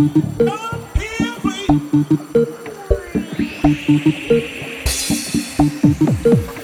Thank you.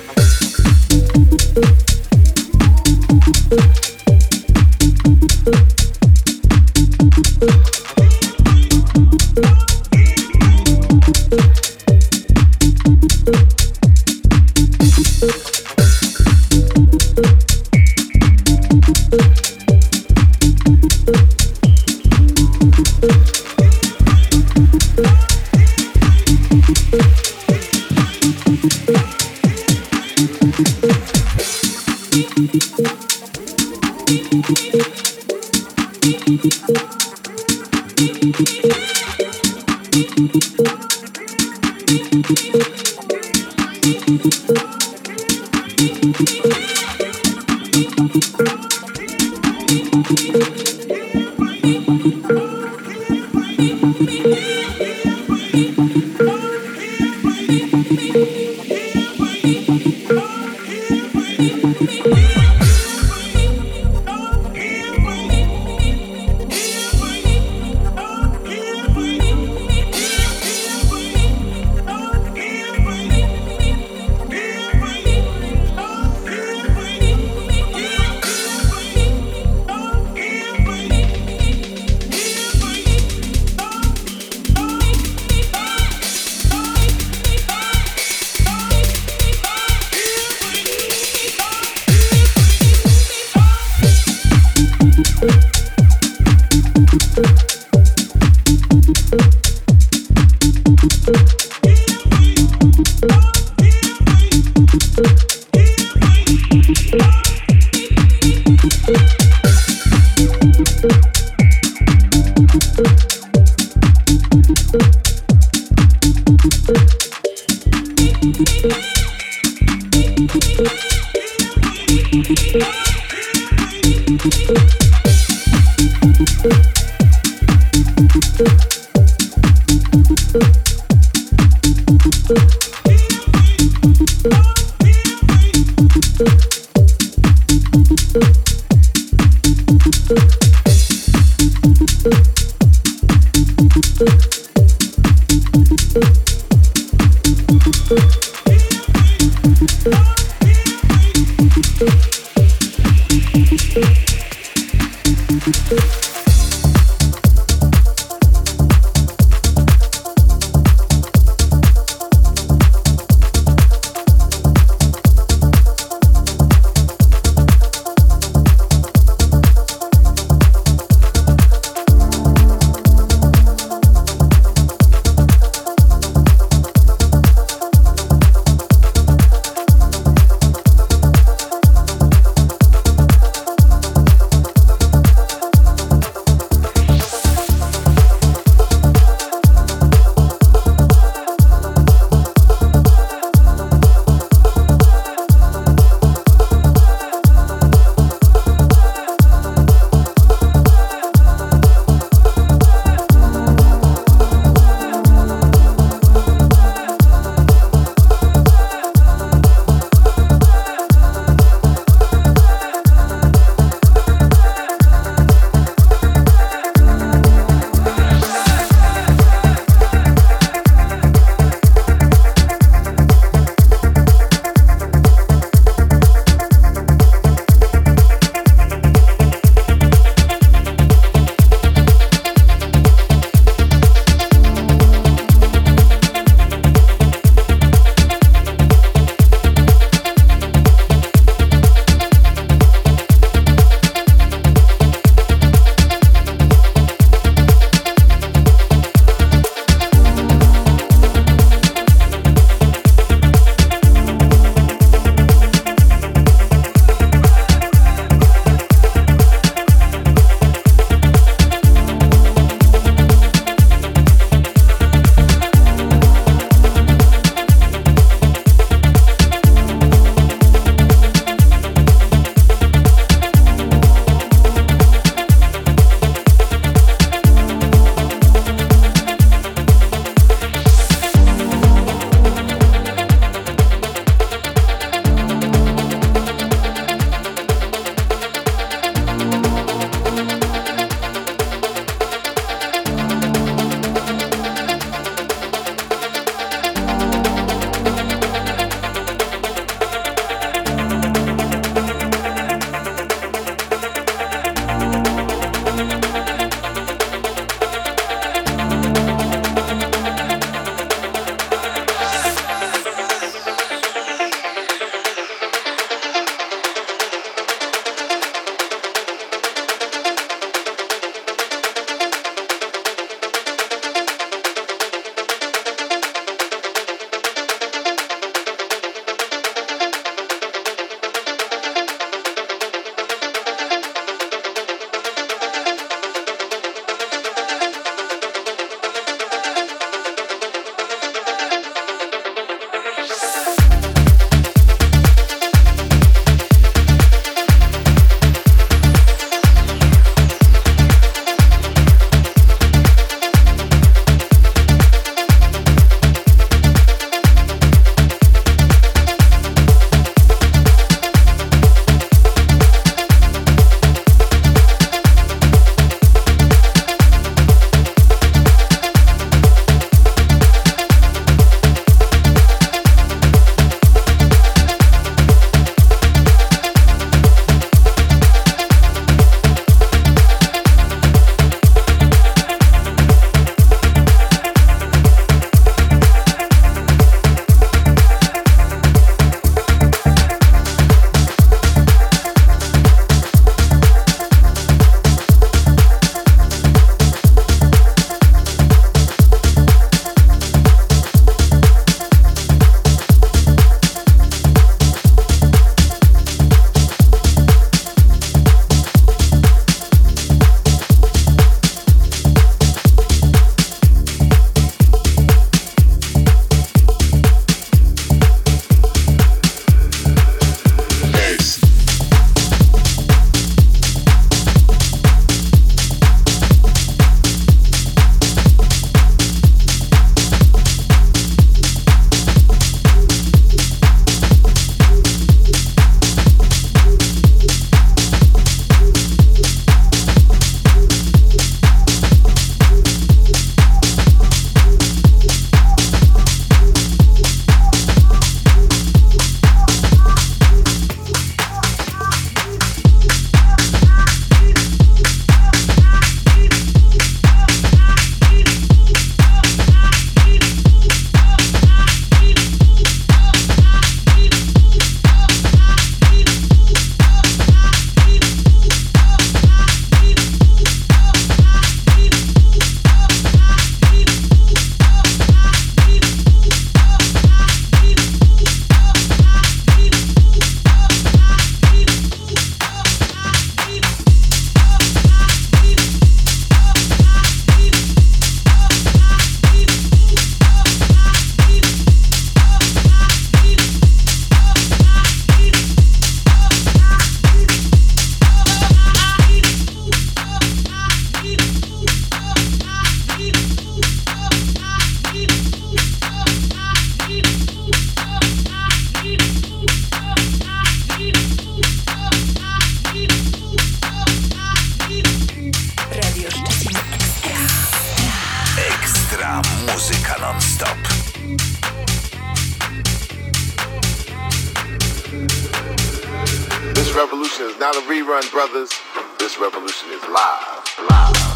Rerun, brothers. This revolution is live. Live.